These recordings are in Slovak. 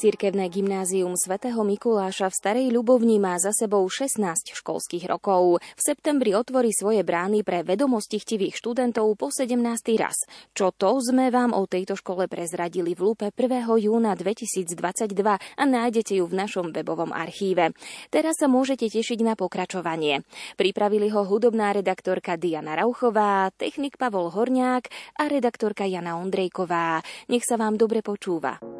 Cirkevné gymnázium svätého Mikuláša v Starej Ľubovni má za sebou 16 školských rokov. V septembri otvorí svoje brány pre vedomosti študentov po 17. raz. Čo to sme vám o tejto škole prezradili v Lupe 1. júna 2022 a nájdete ju v našom webovom archíve. Teraz sa môžete tešiť na pokračovanie. Pripravili ho hudobná redaktorka Diana Rauchová, technik Pavol Horniák a redaktorka Jana Ondrejková. Nech sa vám dobre počúva.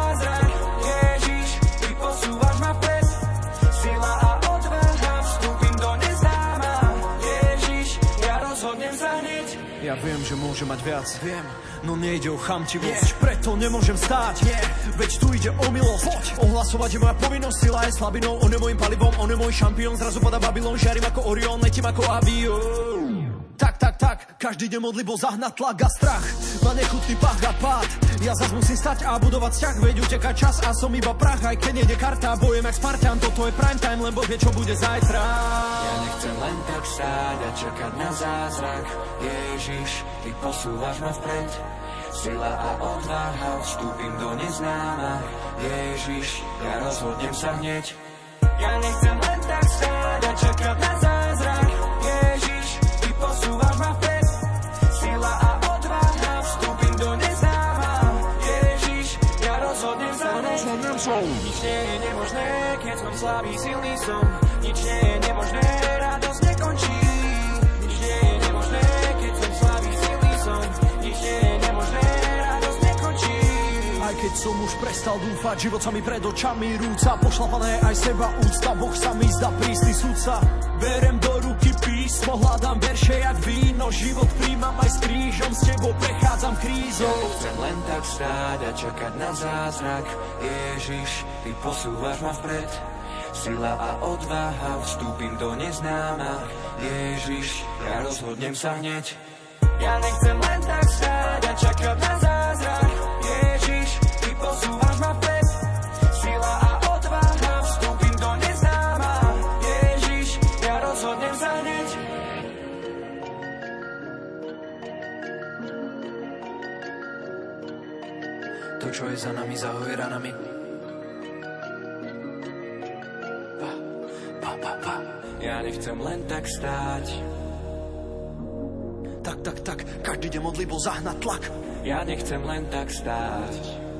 môže mať viac, viem no nejde o chamtivosť yeah. Preto nemôžem stáť, yeah. veď tu ide o milosť Poď. Ohlasovať je moja povinnosť, sila je slabinou On je môjim palivom, on je môj šampión Zrazu pada Babylon, žiarím ako Orion, letím ako avión tak, tak, tak, každý deň modli bol zahnať tlak a strach. Na nechutný pach a pád. Ja zas musím stať a budovať vzťah Veď uteká čas a som iba prach Aj keď nejde karta, bojem jak Spartan Toto je prime time, len Boh vie, čo bude zajtra. Ja nechcem len tak stáť a čakať na zázrak. Ježiš, Ty posúvaš ma vpred. Sila a odvaha, vstúpim do neznáma. Ježiš, ja rozhodnem sa hneď. Ja nechcem len tak stáť a čakať na zázrak slabý, silný som. Nič nie je nemožné, radosť nekončí. Nič nie je nemožné, keď som slabý, silný som. Nič nie je nemožné, radosť nekončí. Aj keď som už prestal dúfať, život sa mi pred očami rúca. Pošlapané aj seba úcta, Boh sa mi zdá prísny sudca. Berem do ruky písmo, hľadám verše jak víno. Život príjmam aj s krížom, s tebou prechádzam krízou. Ja nechcem len tak stáť a čakať na zázrak. Ježiš, Ty posúvaš ma vpred Sila a odvaha, vstúpim do neznáma. Ježiš, ja rozhodnem sa hneď. Ja nechcem len tak stáť a čakať na zázrak. Ježiš, Ty posúvaš ma vpred. Sila a odvaha, vstúpim do neznáma. Ježiš, ja rozhodnem sa hneď. To, čo je za nami, zahoje ranami pa, pa, pa. Ja nechcem len tak stáť Tak, tak, tak, každý deň modli bol zahnať tlak Ja nechcem len tak stáť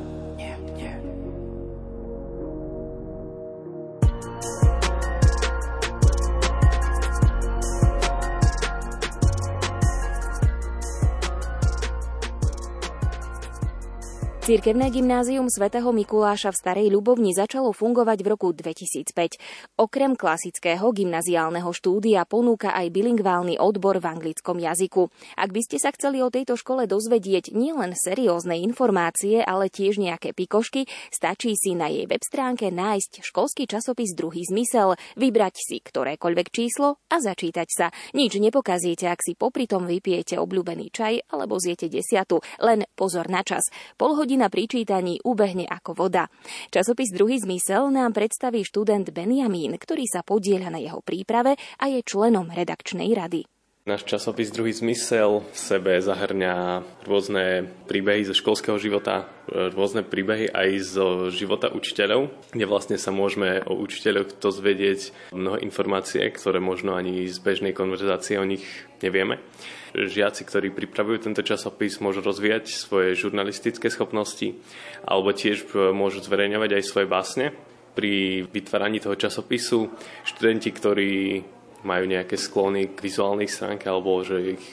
Cirkevné gymnázium svätého Mikuláša v Starej Ľubovni začalo fungovať v roku 2005. Okrem klasického gymnaziálneho štúdia ponúka aj bilingválny odbor v anglickom jazyku. Ak by ste sa chceli o tejto škole dozvedieť nielen seriózne informácie, ale tiež nejaké pikošky, stačí si na jej web stránke nájsť školský časopis Druhý zmysel, vybrať si ktorékoľvek číslo a začítať sa. Nič nepokazíte, ak si popri tom vypijete obľúbený čaj alebo zjete desiatu. Len pozor na čas. Pol hodina pri čítaní ubehne ako voda. Časopis Druhý zmysel nám predstaví študent Benjamín, ktorý sa podieľa na jeho príprave a je členom redakčnej rady. Náš časopis Druhý zmysel v sebe zahrňa rôzne príbehy zo školského života, rôzne príbehy aj zo života učiteľov, kde vlastne sa môžeme o učiteľoch dozvedieť mnoho informácie, ktoré možno ani z bežnej konverzácie o nich nevieme. Žiaci, ktorí pripravujú tento časopis, môžu rozvíjať svoje žurnalistické schopnosti alebo tiež môžu zverejňovať aj svoje básne. Pri vytváraní toho časopisu študenti, ktorí majú nejaké sklony k vizuálnej stránke alebo že ich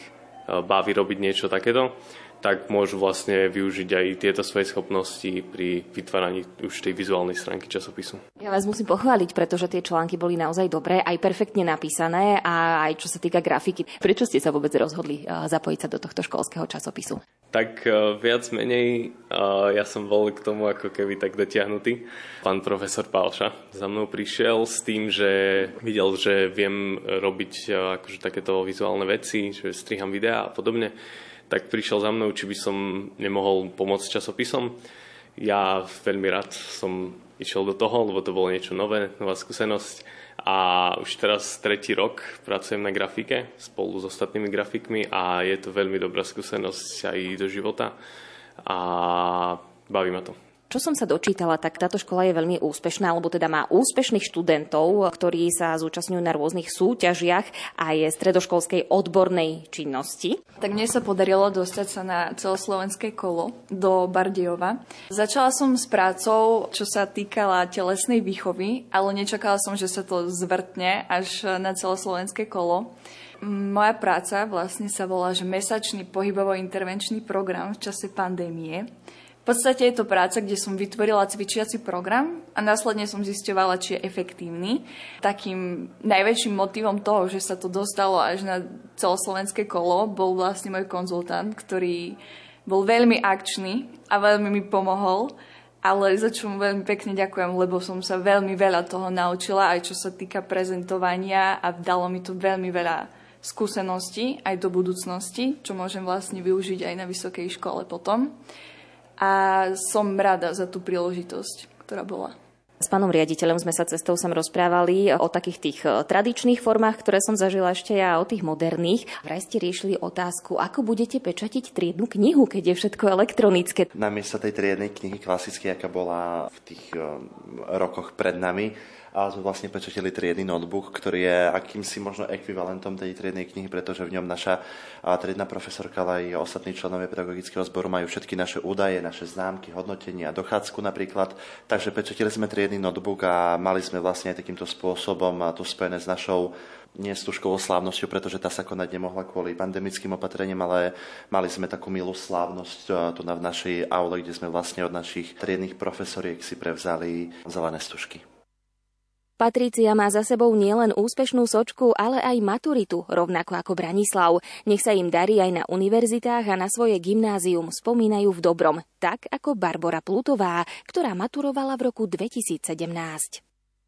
baví robiť niečo takéto, tak môžu vlastne využiť aj tieto svoje schopnosti pri vytváraní už tej vizuálnej stránky časopisu. Ja vás musím pochváliť, pretože tie články boli naozaj dobré, aj perfektne napísané a aj čo sa týka grafiky. Prečo ste sa vôbec rozhodli zapojiť sa do tohto školského časopisu? Tak viac menej ja som bol k tomu ako keby tak dotiahnutý. Pán profesor Pálša za mnou prišiel s tým, že videl, že viem robiť akože takéto vizuálne veci, že striham videá a podobne tak prišiel za mnou, či by som nemohol pomôcť časopisom. Ja veľmi rád som išiel do toho, lebo to bolo niečo nové, nová skúsenosť. A už teraz tretí rok pracujem na grafike spolu s ostatnými grafikmi a je to veľmi dobrá skúsenosť aj do života a baví ma to. Čo som sa dočítala, tak táto škola je veľmi úspešná, alebo teda má úspešných študentov, ktorí sa zúčastňujú na rôznych súťažiach a je stredoškolskej odbornej činnosti. Tak mne sa podarilo dostať sa na celoslovenské kolo do Bardejova. Začala som s prácou, čo sa týkala telesnej výchovy, ale nečakala som, že sa to zvrtne až na celoslovenské kolo. Moja práca vlastne sa volá, že mesačný pohybovo-intervenčný program v čase pandémie. Podstate je to práca, kde som vytvorila cvičiaci program a následne som zisťovala, či je efektívny. Takým najväčším motivom toho, že sa to dostalo až na celoslovenské kolo, bol vlastne môj konzultant, ktorý bol veľmi akčný a veľmi mi pomohol ale za čo mu veľmi pekne ďakujem, lebo som sa veľmi veľa toho naučila, aj čo sa týka prezentovania a dalo mi to veľmi veľa skúseností aj do budúcnosti, čo môžem vlastne využiť aj na vysokej škole potom a som rada za tú príležitosť, ktorá bola. S pánom riaditeľom sme sa cestou sem rozprávali o takých tých e, tradičných formách, ktoré som zažila ešte ja, o tých moderných. Vraj ste riešili otázku, ako budete pečatiť triednu knihu, keď je všetko elektronické. Namiesto tej triednej knihy klasické, aká bola v tých um, rokoch pred nami, a sme vlastne pečatili triedny notebook, ktorý je akýmsi možno ekvivalentom tej triednej knihy, pretože v ňom naša triedna profesorka, ale aj ostatní členovia pedagogického zboru majú všetky naše údaje, naše známky, hodnotenia, dochádzku napríklad. Takže pečatili sme triedny notebook a mali sme vlastne aj takýmto spôsobom to spojené s našou nie s tú školou slávnosťou, pretože tá sa konať nemohla kvôli pandemickým opatreniam, ale mali sme takú milú slávnosť tu na v našej aule, kde sme vlastne od našich triednych profesoriek si prevzali zelené stužky. Patrícia má za sebou nielen úspešnú sočku, ale aj maturitu, rovnako ako Branislav. Nech sa im darí aj na univerzitách a na svoje gymnázium spomínajú v dobrom, tak ako Barbara Plutová, ktorá maturovala v roku 2017.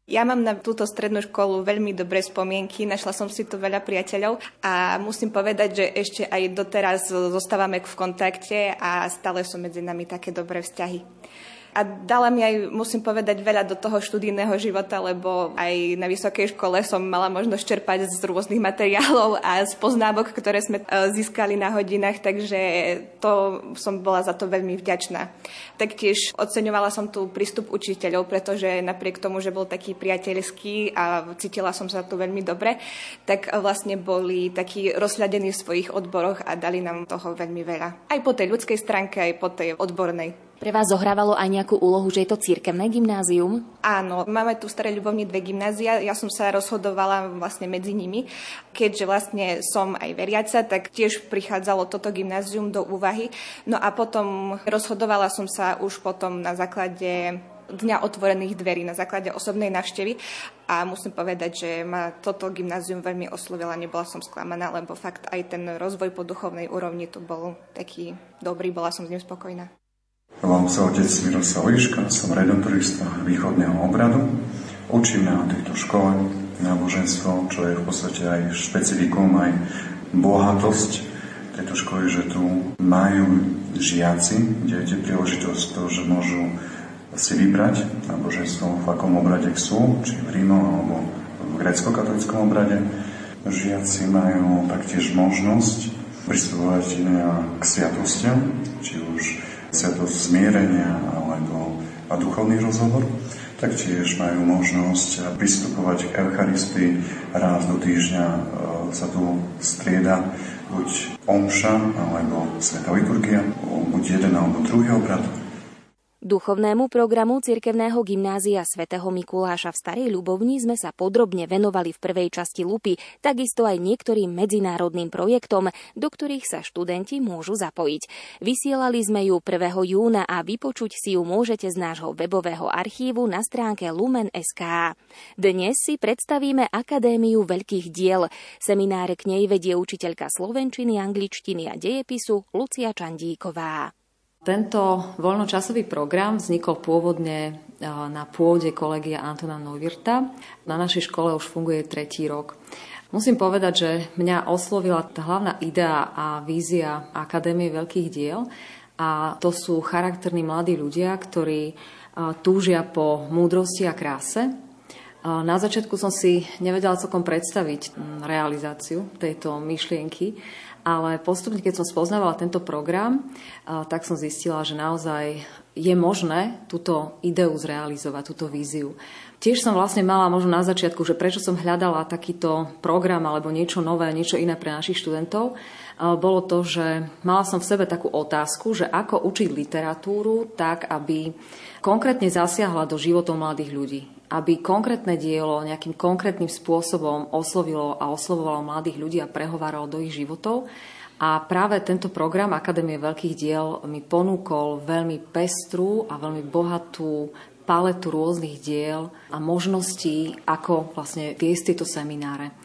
Ja mám na túto strednú školu veľmi dobré spomienky, našla som si tu veľa priateľov a musím povedať, že ešte aj doteraz zostávame v kontakte a stále sú medzi nami také dobré vzťahy a dala mi aj, musím povedať, veľa do toho študijného života, lebo aj na vysokej škole som mala možnosť čerpať z rôznych materiálov a z poznámok, ktoré sme e, získali na hodinách, takže to som bola za to veľmi vďačná. Taktiež oceňovala som tu prístup učiteľov, pretože napriek tomu, že bol taký priateľský a cítila som sa tu veľmi dobre, tak vlastne boli takí rozhľadení v svojich odboroch a dali nám toho veľmi veľa. Aj po tej ľudskej stránke, aj po tej odbornej. Pre vás zohrávalo aj nejakú úlohu, že je to církevné gymnázium? Áno, máme tu v Starej Ľubovni dve gymnázia. Ja som sa rozhodovala vlastne medzi nimi. Keďže vlastne som aj veriaca, tak tiež prichádzalo toto gymnázium do úvahy. No a potom rozhodovala som sa už potom na základe dňa otvorených dverí na základe osobnej návštevy a musím povedať, že ma toto gymnázium veľmi oslovila, nebola som sklamaná, lebo fakt aj ten rozvoj po duchovnej úrovni tu bol taký dobrý, bola som s ním spokojná. Volám sa otec Miroslav Liška, som redemptorista východného obradu. Učím na tejto škole náboženstvo, čo je v podstate aj špecifikum, aj bohatosť tejto školy, že tu majú žiaci, deti príležitosť to, že môžu si vybrať náboženstvo, v akom obrade chcú, či v Rímo alebo v grecko-katolickom obrade. Žiaci majú taktiež možnosť pristupovať k sviatostiam, či už sviatosť zmierenia alebo a duchovný rozhovor, taktiež majú možnosť pristupovať k Eucharistii. Raz do týždňa e, sa tu strieda buď omša alebo sveta liturgia, buď jeden alebo druhý obrad. Duchovnému programu cirkevného gymnázia svätého Mikuláša v Starej Ľubovni sme sa podrobne venovali v prvej časti Lupy, takisto aj niektorým medzinárodným projektom, do ktorých sa študenti môžu zapojiť. Vysielali sme ju 1. júna a vypočuť si ju môžete z nášho webového archívu na stránke lumen.sk. Dnes si predstavíme Akadémiu veľkých diel. Semináre k nej vedie učiteľka slovenčiny, angličtiny a dejepisu Lucia Čandíková. Tento voľnočasový program vznikol pôvodne eh, na pôde kolegia Antona Neuwirta. Na našej škole už funguje tretí rok. Musím povedať, že mňa oslovila tá hlavná idea a vízia Akadémie veľkých diel a to sú charakterní mladí ľudia, ktorí eh, túžia po múdrosti a kráse. Eh, na začiatku som si nevedela celkom predstaviť realizáciu tejto myšlienky, ale postupne, keď som spoznávala tento program, tak som zistila, že naozaj je možné túto ideu zrealizovať, túto víziu. Tiež som vlastne mala možno na začiatku, že prečo som hľadala takýto program alebo niečo nové, niečo iné pre našich študentov, bolo to, že mala som v sebe takú otázku, že ako učiť literatúru tak, aby konkrétne zasiahla do životov mladých ľudí aby konkrétne dielo nejakým konkrétnym spôsobom oslovilo a oslovovalo mladých ľudí a prehováralo do ich životov. A práve tento program Akadémie veľkých diel mi ponúkol veľmi pestrú a veľmi bohatú paletu rôznych diel a možností, ako vlastne viesť tieto semináre.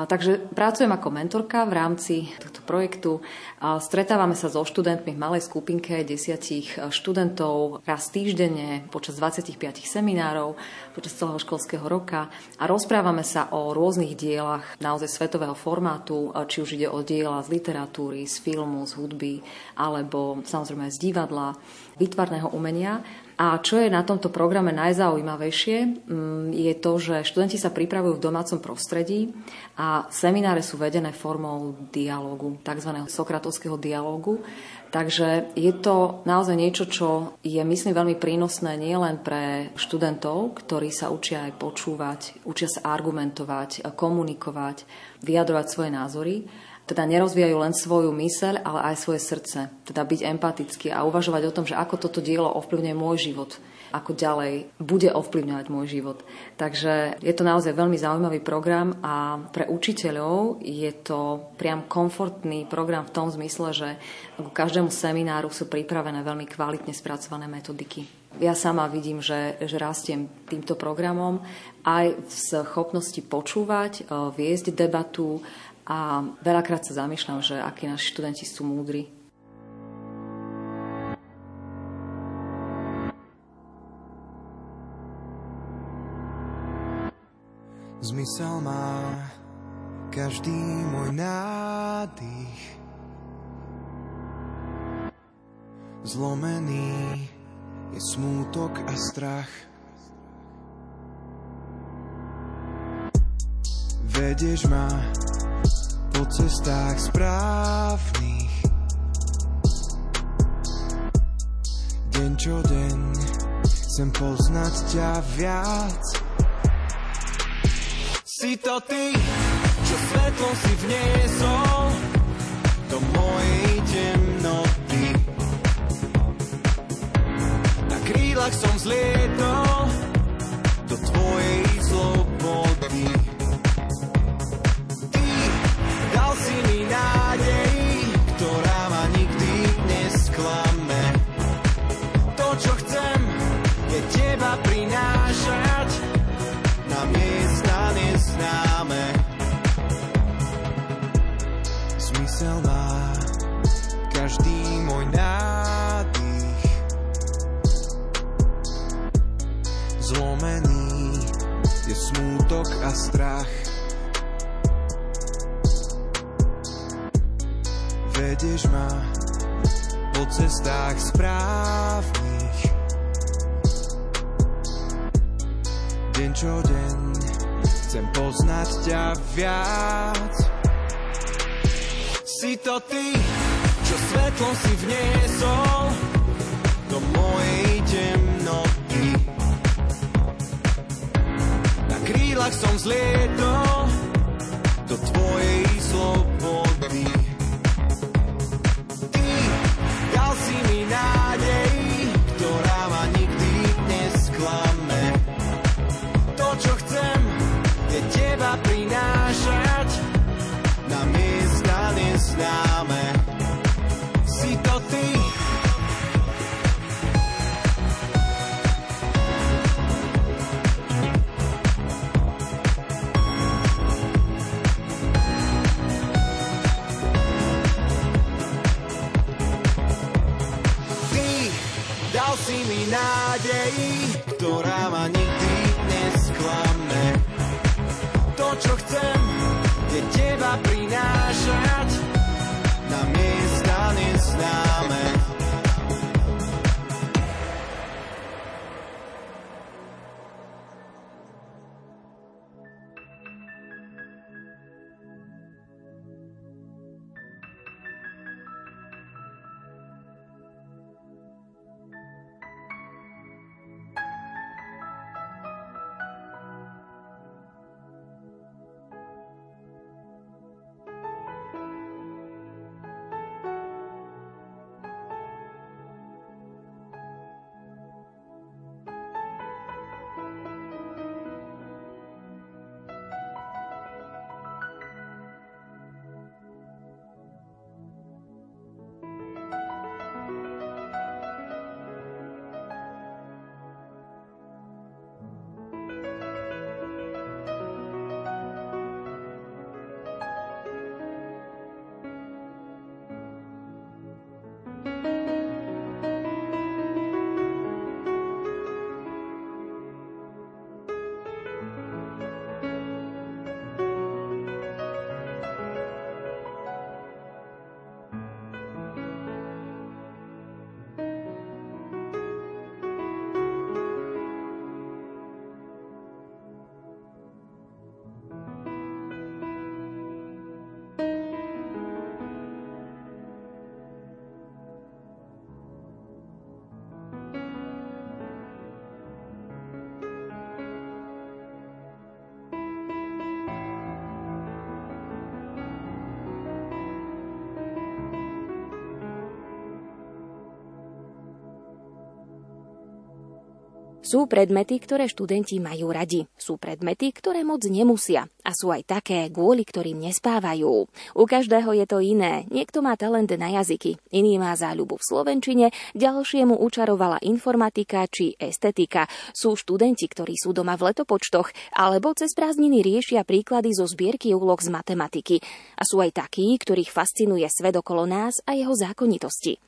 Takže pracujem ako mentorka v rámci tohto projektu. Stretávame sa so študentmi v malej skupinke desiatich študentov raz týždenne počas 25 seminárov počas celého školského roka a rozprávame sa o rôznych dielach naozaj svetového formátu, či už ide o diela z literatúry, z filmu, z hudby alebo samozrejme z divadla, výtvarného umenia. A čo je na tomto programe najzaujímavejšie, mm, je to, že študenti sa pripravujú v domácom prostredí a semináre sú vedené formou dialogu, tzv. sokratovského dialogu. Takže je to naozaj niečo, čo je, myslím, veľmi prínosné nielen pre študentov, ktorí sa učia aj počúvať, učia sa argumentovať, komunikovať, vyjadrovať svoje názory, teda nerozvíjajú len svoju myseľ, ale aj svoje srdce. Teda byť empatický a uvažovať o tom, že ako toto dielo ovplyvňuje môj život, ako ďalej bude ovplyvňovať môj život. Takže je to naozaj veľmi zaujímavý program a pre učiteľov je to priam komfortný program v tom zmysle, že k každému semináru sú pripravené veľmi kvalitne spracované metodiky. Ja sama vidím, že, že rastiem týmto programom aj v schopnosti počúvať, viesť debatu, a veľakrát sa zamýšľam, že akí naši študenti sú múdri. Zmysel má každý môj nádych. Zlomený je smútok a strach. Vedieš ma po cestách správnych. Deň čo deň chcem poznať ťa viac. Si to ty, čo svetlo si vniesol do mojej temnoty. Na krílach som zlietol do tvojej slobody. Je teba prinášať na miesta neznáme. Zmysel má každý môj nádych. Zlomený je smútok a strach. Vedieš ma po cestách správnych čo deň. Chcem poznať ťa viac. Si to ty, čo svetlo si vniesol do mojej temnoty. Na krílach som zlietol do tvojej slobody Sú predmety, ktoré študenti majú radi. Sú predmety, ktoré moc nemusia. A sú aj také, kvôli ktorým nespávajú. U každého je to iné. Niekto má talent na jazyky, iný má záľubu v slovenčine, ďalšiemu učarovala informatika či estetika. Sú študenti, ktorí sú doma v letopočtoch, alebo cez prázdniny riešia príklady zo zbierky úloh z matematiky. A sú aj takí, ktorých fascinuje svet okolo nás a jeho zákonitosti.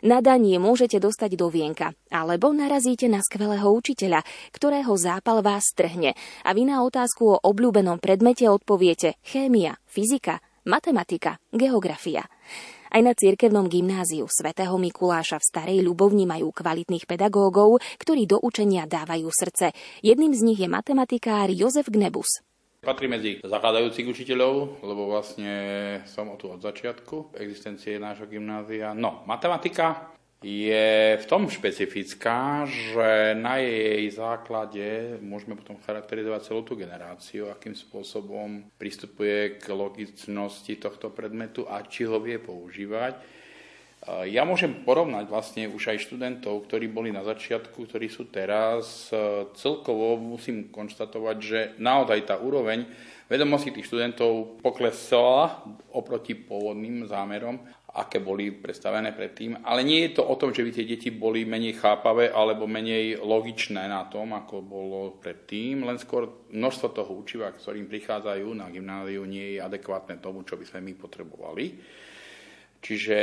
Nadanie môžete dostať do vienka, alebo narazíte na skvelého učiteľa, ktorého zápal vás strhne a vy na otázku o obľúbenom predmete odpoviete chémia, fyzika, matematika, geografia. Aj na cirkevnom gymnáziu svätého Mikuláša v Starej Ľubovni majú kvalitných pedagógov, ktorí do učenia dávajú srdce. Jedným z nich je matematikár Jozef Gnebus. Patrí medzi zakladajúcich učiteľov, lebo vlastne som tu od začiatku existencie nášho gymnázia. No, matematika je v tom špecifická, že na jej základe môžeme potom charakterizovať celú tú generáciu, akým spôsobom pristupuje k logičnosti tohto predmetu a či ho vie používať ja môžem porovnať vlastne už aj študentov, ktorí boli na začiatku, ktorí sú teraz. Celkovo musím konštatovať, že naozaj tá úroveň vedomostí tých študentov poklesala oproti pôvodným zámerom, aké boli predstavené predtým. Ale nie je to o tom, že by tie deti boli menej chápavé alebo menej logičné na tom, ako bolo predtým, len skôr množstvo toho učiva, ktorým prichádzajú na gymnáziu, nie je adekvátne tomu, čo by sme my potrebovali. Čiže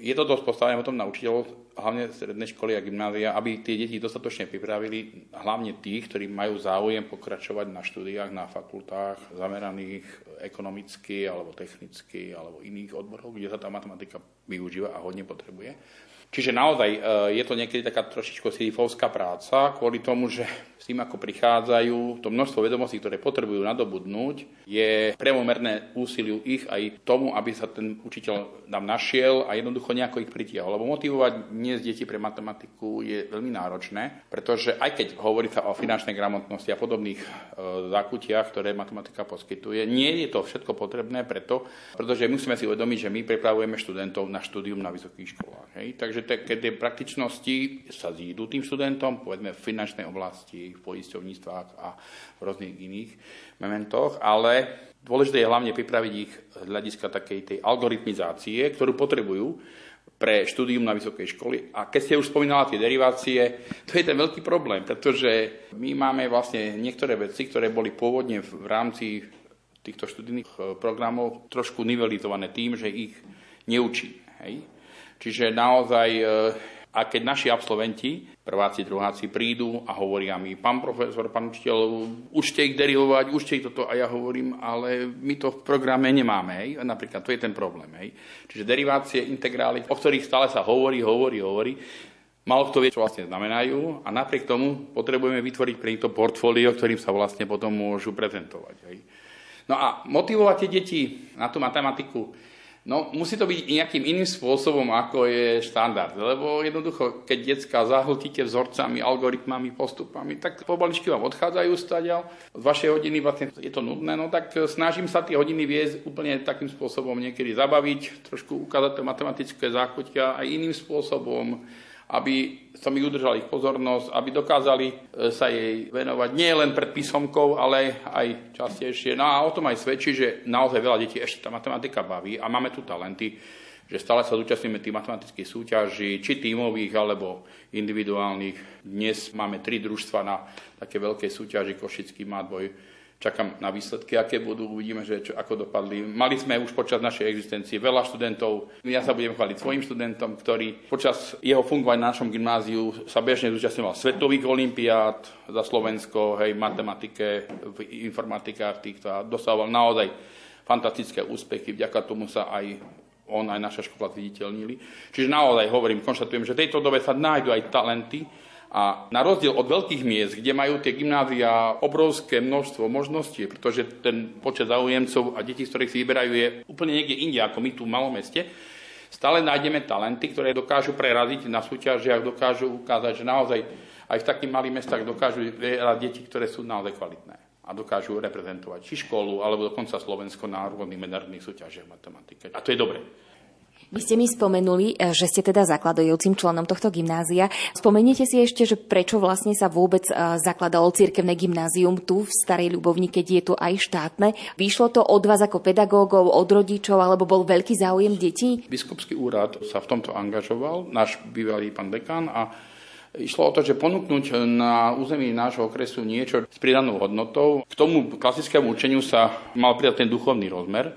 je to dosť postavené potom na učiteľov, hlavne strednej školy a gymnázia, aby tie deti dostatočne pripravili, hlavne tých, ktorí majú záujem pokračovať na štúdiách, na fakultách zameraných ekonomicky alebo technicky alebo iných odborov, kde sa tá matematika využíva a hodne potrebuje. Čiže naozaj e, je to niekedy taká trošičko sifovská práca, kvôli tomu, že s tým, ako prichádzajú, to množstvo vedomostí, ktoré potrebujú nadobudnúť, je premomerné úsiliu ich aj tomu, aby sa ten učiteľ nám našiel a jednoducho nejako ich pritiahol. Lebo motivovať dnes deti pre matematiku je veľmi náročné, pretože aj keď hovorí sa o finančnej gramotnosti a podobných e, zákutiach, ktoré matematika poskytuje, nie je to všetko potrebné preto, pretože musíme si uvedomiť, že my pripravujeme študentov na štúdium na vysokých školách. Hej? Takže tie praktičnosti sa zídu tým študentom, povedzme v finančnej oblasti, v poisťovníctvách a v rôznych iných momentoch, ale Dôležité je hlavne pripraviť ich z hľadiska takej tej algoritmizácie, ktorú potrebujú pre štúdium na vysokej školy. A keď ste už spomínala tie derivácie, to je ten veľký problém, pretože my máme vlastne niektoré veci, ktoré boli pôvodne v rámci týchto študijných eh, programov trošku nivelizované tým, že ich neučíme. Hej? Čiže naozaj eh, a keď naši absolventi, prváci, druháci, prídu a hovoria mi, pán profesor, pán učiteľ, učte ich derivovať, učte ich toto, a ja hovorím, ale my to v programe nemáme, hej? napríklad to je ten problém. Hej? Čiže derivácie, integrály, o ktorých stále sa hovorí, hovorí, hovorí, Málo kto vie, čo vlastne znamenajú a napriek tomu potrebujeme vytvoriť pre nich to portfólio, ktorým sa vlastne potom môžu prezentovať. Hej. No a motivovať tie deti na tú matematiku, No, musí to byť nejakým iným spôsobom, ako je štandard. Lebo jednoducho, keď detská zahltíte vzorcami, algoritmami, postupami, tak pobaličky vám odchádzajú stadiaľ. Z vašej hodiny vlastne je to nudné, no tak snažím sa tie hodiny viesť úplne takým spôsobom niekedy zabaviť, trošku ukázať to matematické záchutia aj iným spôsobom aby som ich udržal ich pozornosť, aby dokázali e, sa jej venovať nie len pred písomkou, ale aj častejšie. No a o tom aj svedčí, že naozaj veľa detí ešte tá matematika baví a máme tu talenty, že stále sa zúčastníme tých matematických súťaží, či tímových, alebo individuálnych. Dnes máme tri družstva na také veľkej súťaži Košický Mádboj Čakám na výsledky, aké budú, uvidíme, že čo, ako dopadli. Mali sme už počas našej existencie veľa študentov. Ja sa budem chváliť svojim študentom, ktorý počas jeho fungovania na našom gymnáziu sa bežne zúčastňoval svetových olimpiád za Slovensko, hej, matematike, v informatikách týchto a dosával naozaj fantastické úspechy. Vďaka tomu sa aj on, aj naša škola zviditeľnili. Čiže naozaj hovorím, konštatujem, že v tejto dobe sa nájdú aj talenty, a na rozdiel od veľkých miest, kde majú tie gymnázia obrovské množstvo možností, pretože ten počet záujemcov a detí, z ktorých si vyberajú, je úplne niekde inde ako my tu v malom meste, stále nájdeme talenty, ktoré dokážu preraziť na súťažiach, dokážu ukázať, že naozaj aj v takých malých mestách dokážu veľa deti, ktoré sú naozaj kvalitné a dokážu reprezentovať či školu, alebo dokonca Slovensko na rôznych medzinárodných súťažiach v matematike. A to je dobre. Vy ste mi spomenuli, eh, že ste teda zakladajúcim členom tohto gymnázia. Spomeniete si ešte, že prečo vlastne sa vôbec eh, zakladalo cirkevné gymnázium tu v Starej Ľubovni, keď je tu aj štátne? Vyšlo to od vás ako pedagógov, od rodičov, alebo bol veľký záujem detí? Biskupský úrad sa v tomto angažoval, náš bývalý pán dekan a Išlo o to, že ponúknuť na území nášho okresu niečo s pridanou hodnotou. K tomu klasickému učeniu sa mal pridať ten duchovný rozmer.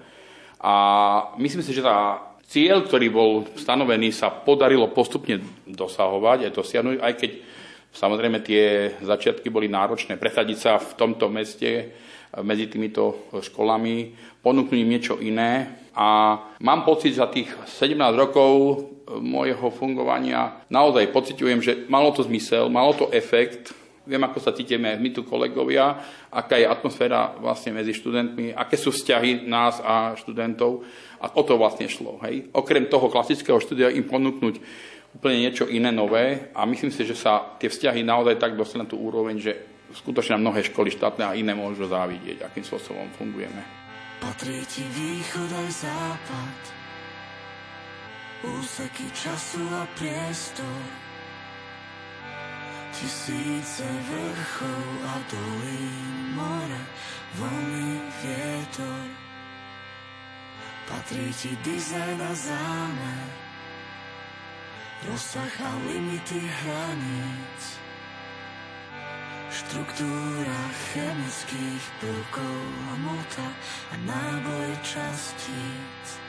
A myslím si, že tá Cieľ, ktorý bol stanovený, sa podarilo postupne dosahovať, aj dosiahnuť, aj keď samozrejme tie začiatky boli náročné. Presadiť sa v tomto meste medzi týmito školami, ponúknuť im niečo iné. A mám pocit, za tých 17 rokov môjho fungovania naozaj pociťujem, že malo to zmysel, malo to efekt, viem, ako sa cítime my tu kolegovia, aká je atmosféra vlastne medzi študentmi, aké sú vzťahy nás a študentov. A o to vlastne šlo. Hej. Okrem toho klasického štúdia im ponúknuť úplne niečo iné, nové a myslím si, že sa tie vzťahy naozaj tak dostali na tú úroveň, že skutočne mnohé školy štátne a iné môžu závidieť, akým spôsobom fungujeme. Patrí ti východ aj západ, úseky času a priestor, Tisíce vrchov a dolín, more, vlny, vietor. Patrí ti dizajn a zámer, rozsah a limity hraníc. Štruktúra chemických prvkov, hmota a náboj častíc.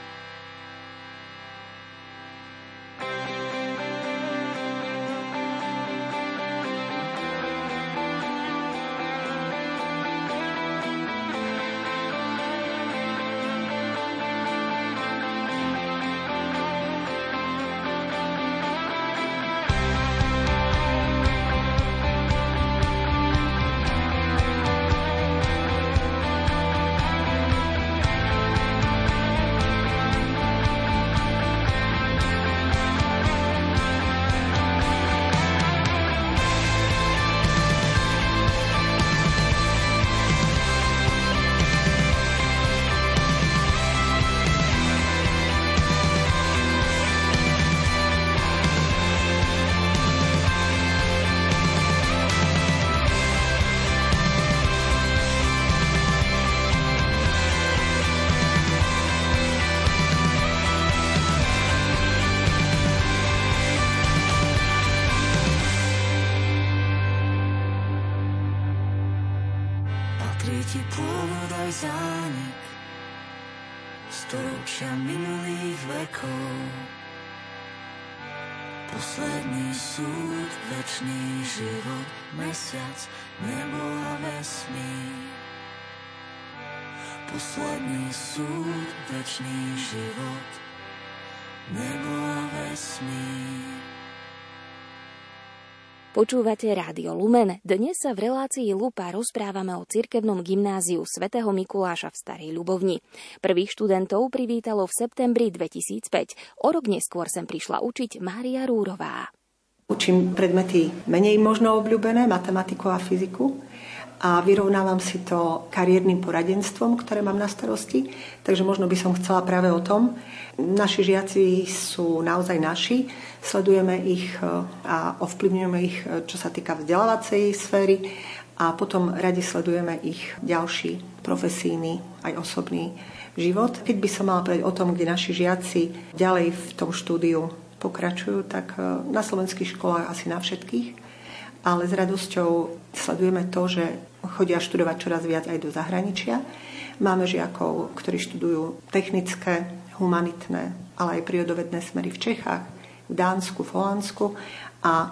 Počúvate Rádio Lumen. Dnes sa v relácii Lupa rozprávame o cirkevnom gymnáziu svätého Mikuláša v Starej Ľubovni. Prvých študentov privítalo v septembri 2005. O rok neskôr sem prišla učiť Mária Rúrová. Učím predmety menej možno obľúbené, matematiku a fyziku a vyrovnávam si to kariérnym poradenstvom, ktoré mám na starosti. Takže možno by som chcela práve o tom. Naši žiaci sú naozaj naši, sledujeme ich e, a ovplyvňujeme ich, e, čo sa týka vzdelávacej sféry a potom radi sledujeme ich ďalší profesijný aj osobný život. Keď by som mala povedať o tom, kde naši žiaci ďalej v tom štúdiu pokračujú, tak e, na slovenských školách asi na všetkých ale s radosťou sledujeme to, že chodia študovať čoraz viac aj do zahraničia. Máme žiakov, ktorí študujú technické, humanitné, ale aj prírodovedné smery v Čechách, v Dánsku, v Holandsku a e,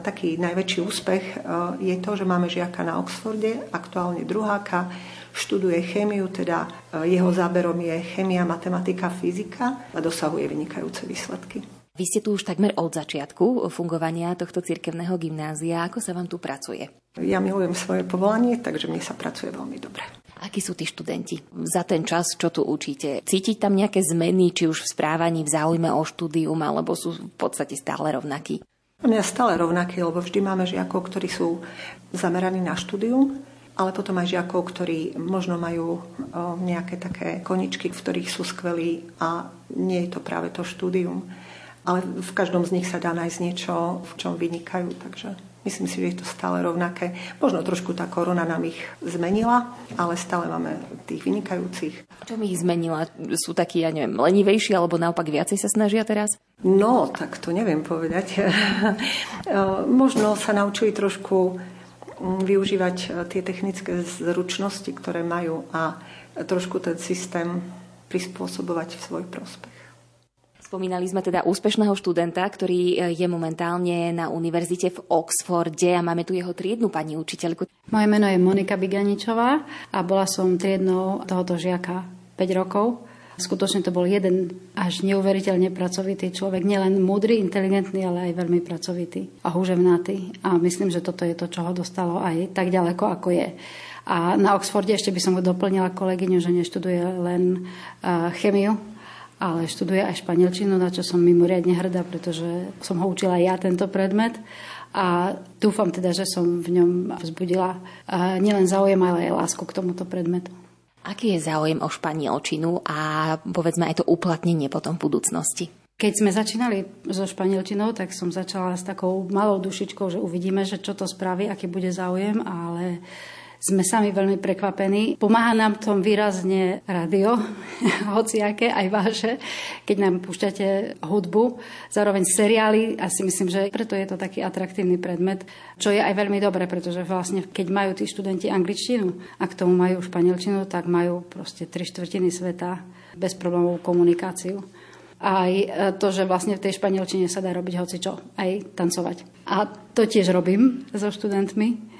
taký najväčší úspech e, je to, že máme žiaka na Oxforde, aktuálne druháka, študuje chémiu, teda e, jeho záberom je chémia, matematika, fyzika a dosahuje vynikajúce výsledky. Vy ste tu už takmer od začiatku fungovania tohto cirkevného gymnázia. Ako sa vám tu pracuje? Ja milujem svoje povolanie, takže mne sa pracuje veľmi dobre. Akí sú tí študenti za ten čas, čo tu učíte? Cítiť tam nejaké zmeny, či už v správaní, v záujme o štúdium, alebo sú v podstate stále rovnakí? Mňa stále rovnaký, lebo vždy máme žiakov, ktorí sú zameraní na štúdium, ale potom aj žiakov, ktorí možno majú nejaké také koničky, v ktorých sú skvelí a nie je to práve to štúdium ale v každom z nich sa dá nájsť niečo, v čom vynikajú, takže myslím si, že je to stále rovnaké. Možno trošku tá korona nám ich zmenila, ale stále máme tých vynikajúcich. Čo mi ich zmenila? Sú takí, ja neviem, lenivejší, alebo naopak viacej sa snažia teraz? No, tak to neviem povedať. Možno sa naučili trošku mm, využívať e, tie technické zručnosti, ktoré majú a trošku ten systém prispôsobovať v svoj prospech. Spomínali sme teda úspešného študenta, ktorý e, je momentálne na univerzite v Oxforde a máme tu jeho triednu pani učiteľku. Moje meno je Monika Biganičová a bola som triednou tohoto žiaka 5 rokov. Skutočne to bol jeden až neuveriteľne pracovitý človek, nielen múdry, inteligentný, ale aj veľmi pracovitý a húževnatý. A myslím, že toto je to, čo ho dostalo aj tak ďaleko, ako je. A na Oxforde ešte by som ho doplnila kolegyňu, že neštuduje len uh, chemiu, ale študuje aj španielčinu, na čo som mimoriadne hrdá, pretože som ho učila ja tento predmet a dúfam teda, že som v ňom vzbudila nielen záujem, ale aj lásku k tomuto predmetu. Aký je záujem o španielčinu a povedzme aj to uplatnenie potom v budúcnosti? Keď sme začínali so španielčinou, tak som začala s takou malou dušičkou, že uvidíme, že čo to spraví, aký bude záujem, ale sme sami veľmi prekvapení. Pomáha nám tom výrazne radio, hociaké, aj vaše, keď nám púšťate hudbu, zároveň seriály a si myslím, že preto je to taký atraktívny predmet, čo je aj veľmi dobre, pretože vlastne keď majú tí študenti angličtinu a k tomu majú španielčinu, tak majú proste tri štvrtiny sveta bez problémovú komunikáciu aj e, to, že vlastne v tej španielčine sa dá robiť hocičo, aj tancovať. A to tiež robím so študentmi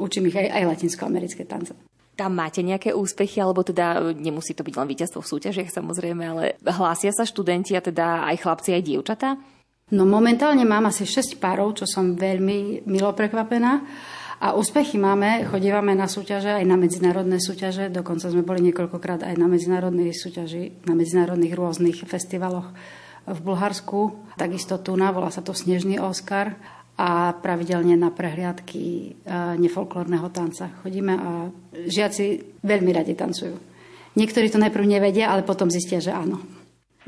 učím ich aj, aj latinskoamerické tance. Tam máte nejaké úspechy, alebo teda nemusí to byť len víťazstvo v súťažiach samozrejme, ale hlásia sa študenti a teda aj chlapci, aj dievčatá? No momentálne mám asi 6 párov, čo som veľmi milo prekvapená. A úspechy máme, chodívame na súťaže, aj na medzinárodné súťaže, dokonca sme boli niekoľkokrát aj na medzinárodnej súťaži, na medzinárodných rôznych festivaloch v Bulharsku. Takisto tu na, volá sa to Snežný Oscar a pravidelne na prehliadky e, nefolklórneho tanca. Chodíme a žiaci veľmi radi tancujú. Niektorí to najprv nevedia, ale potom zistia, že áno.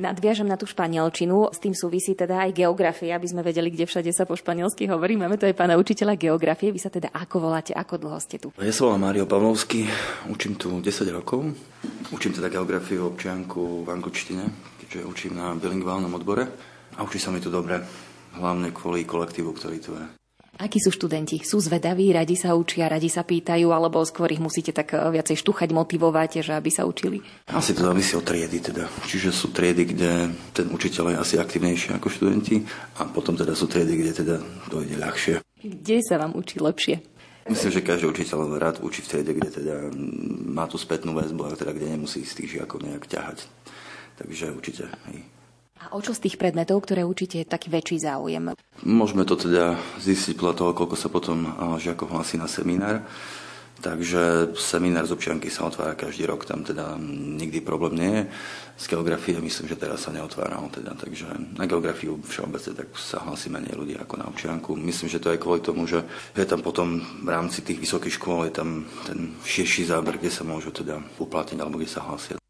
Nadviažem na tú španielčinu, s tým súvisí teda aj geografia, aby sme vedeli, kde všade sa po španielsky hovorí. Máme tu aj pána učiteľa geografie. Vy sa teda ako voláte, ako dlho ste tu? Ja sa volám Mário Pavlovský, učím tu 10 rokov. Učím teda geografiu občianku v angličtine, keďže učím na bilingválnom odbore a učí sa mi tu dobre hlavne kvôli kolektívu, ktorý tu je. Akí sú študenti? Sú zvedaví, radi sa učia, radi sa pýtajú, alebo skôr ich musíte tak eh, viacej štuchať, motivovať, že aby sa učili? Asi to závisí od triedy teda. Čiže sú triedy, kde ten učiteľ je asi aktivnejší ako študenti a potom teda sú triedy, kde teda to ide ľahšie. Kde sa vám učí lepšie? Myslím, že každý učiteľ rád učí v triede, kde teda má tú spätnú väzbu a teda kde nemusí z tých žiakov nejak ťahať. Takže určite. Hej. A o čo z tých predmetov, ktoré učíte, je taký väčší záujem? Môžeme to teda zistiť podľa toho, koľko sa potom žiakov hlasí na seminár. Takže seminár z občianky sa otvára každý rok, tam teda nikdy problém nie je. Z geografie myslím, že teraz sa neotváral, teda, takže na geografiu všeobecne tak sa hlasí menej ľudí ako na občianku. Myslím, že to aj kvôli tomu, že je tam potom v rámci tých vysokých škôl je tam ten širší záber, kde sa môžu teda uplatniť alebo kde sa hlasia.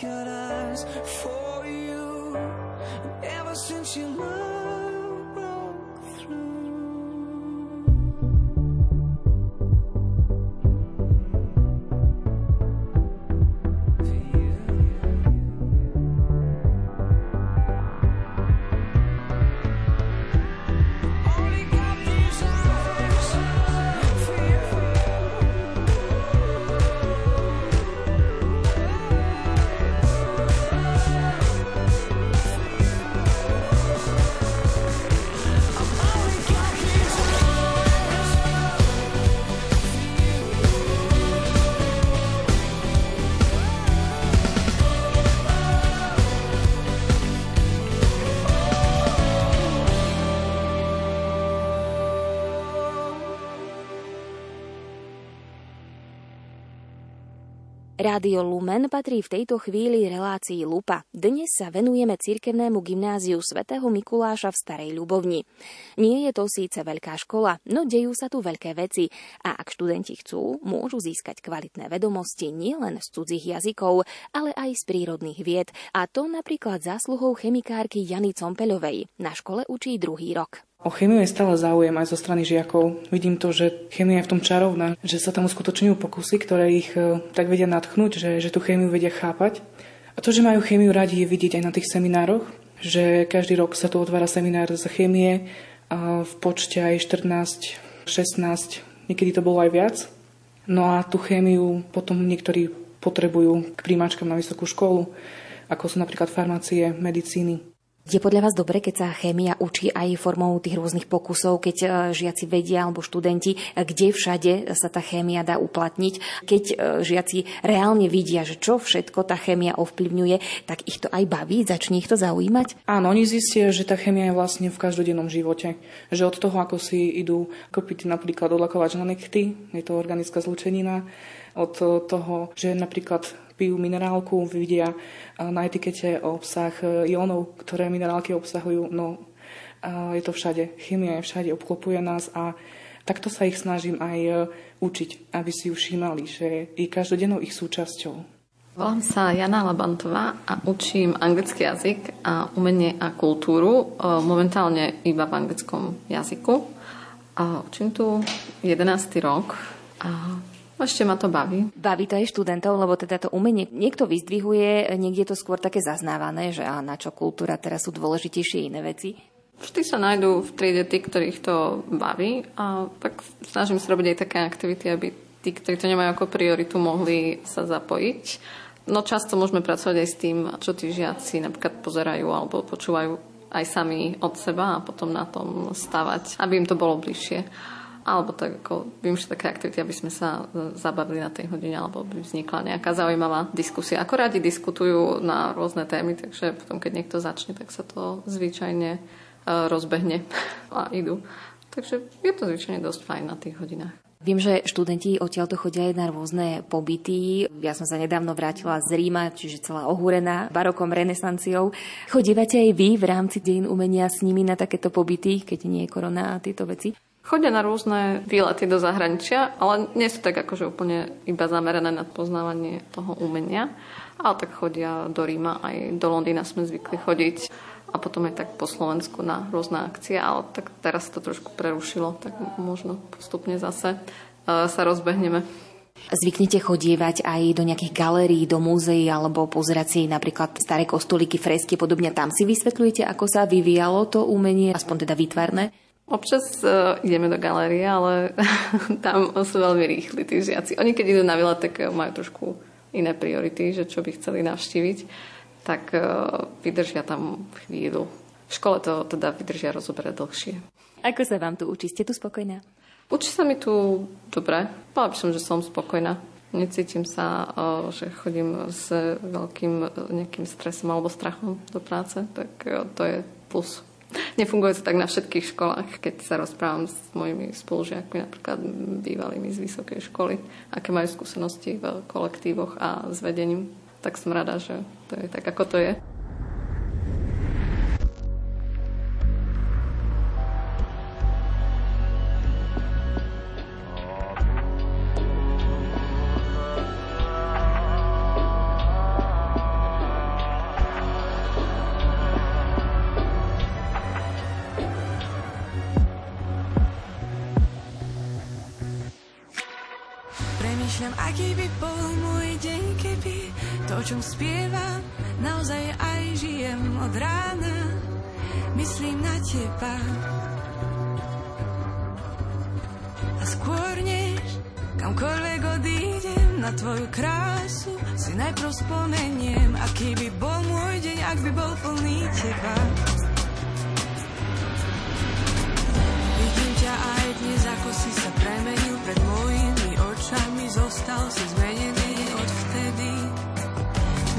could eyes for Rádio Lumen patrí v tejto chvíli relácii Lupa. Dnes sa venujeme cirkevnému gymnáziu svätého Mikuláša v Starej Ľubovni. Nie je to síce veľká škola, no dejú sa tu veľké veci a ak študenti chcú, môžu získať kvalitné vedomosti nielen z cudzích jazykov, ale aj z prírodných vied. A to napríklad zásluhou chemikárky Jany Compeľovej. Na škole učí druhý rok. O chemiu je stále záujem aj zo strany žiakov. Vidím to, že chemia je v tom čarovná, že sa tam uskutočňujú pokusy, ktoré ich e, tak vedia natchnúť, že, že tú chemiu vedia chápať. A to, že majú chemiu radi, je vidieť aj na tých seminároch, že každý rok sa tu otvára seminár z chémie a v počte aj 14, 16, niekedy to bolo aj viac. No a tú chémiu potom niektorí potrebujú k príjmačkám na vysokú školu, ako sú napríklad farmácie, medicíny. Je podľa vás dobre, keď sa chémia učí aj formou tých rôznych pokusov, keď e, žiaci vedia alebo študenti, e, kde všade sa tá chémia dá uplatniť, keď e, žiaci reálne vidia, že čo všetko tá chémia ovplyvňuje, tak ich to aj baví, začne ich to zaujímať? Áno, oni zistia, že tá chémia je vlastne v každodennom živote. Že od toho, ako si idú kopiť napríklad odlakovač na nechty, je to organická zlučenina, od toho, že napríklad pijú minerálku, vidia na etikete obsah jónov, ktoré minerálky obsahujú. No, je to všade. Chemia je všade, obklopuje nás a takto sa ich snažím aj učiť, aby si ju všímali, že je každodennou ich súčasťou. Volám sa Jana Labantová a učím anglický jazyk a umenie a kultúru momentálne iba v anglickom jazyku. A učím tu 11. rok a ešte ma to baví. Baví to aj študentov, lebo teda to umenie niekto vyzdvihuje, niekde je to skôr také zaznávané, že a na čo kultúra, teraz sú dôležitejšie iné veci. Vždy sa nájdú v triede tí, ktorých to baví a tak snažím sa robiť aj také aktivity, aby tí, ktorí to nemajú ako prioritu, mohli sa zapojiť. No často môžeme pracovať aj s tým, čo tí žiaci napríklad pozerajú alebo počúvajú aj sami od seba a potom na tom stavať, aby im to bolo bližšie alebo tak ako vymýšľať také aktivity, aby sme sa e, zabavili na tej hodine, alebo by vznikla nejaká zaujímavá diskusia. Ako radi diskutujú na rôzne témy, takže potom, keď niekto začne, tak sa to zvyčajne e, rozbehne a idú. Takže je to zvyčajne dosť fajn na tých hodinách. Viem, že študenti odtiaľto chodia aj na rôzne pobyty. Ja som sa nedávno vrátila z Ríma, čiže celá ohúrená barokom, renesanciou. Chodívate aj vy v rámci dejín umenia s nimi na takéto pobyty, keď nie je korona a tieto veci? Chodia na rôzne výlety do zahraničia, ale nie sú tak akože úplne iba zamerané na poznávanie toho umenia. Ale tak chodia do Ríma, aj do Londýna sme zvykli chodiť a potom aj tak po Slovensku na rôzne akcie, ale tak teraz to trošku prerušilo, tak možno postupne zase uh, sa rozbehneme. Zvyknete chodievať aj do nejakých galérií, do múzeí alebo pozerať si napríklad staré kostolíky, fresky podobne. Tam si vysvetľujete, ako sa vyvíjalo to umenie, aspoň teda výtvarné? Občas uh, ideme do galérie, ale tam sú veľmi rýchli tí žiaci. Oni keď idú na výlet, tak majú trošku iné priority, že čo by chceli navštíviť, tak uh, vydržia tam chvíľu. V škole to teda vydržia rozoberať dlhšie. Ako sa vám tu učí? Ste tu spokojná? Učí sa mi tu dobre. Povedala by som, že som spokojná. Necítim sa, uh, že chodím s veľkým nejakým stresom alebo strachom do práce, tak to je plus. Nefunguje to tak na všetkých školách. Keď sa rozprávam s mojimi spolužiakmi, napríklad bývalými z vysokej školy, aké majú skúsenosti v kolektívoch a s vedením, tak som rada, že to je tak, ako to je. Teba. Vidím ťa aj dnes, ako si sa premenil pred mojimi očami, zostal si zmenený odvtedy.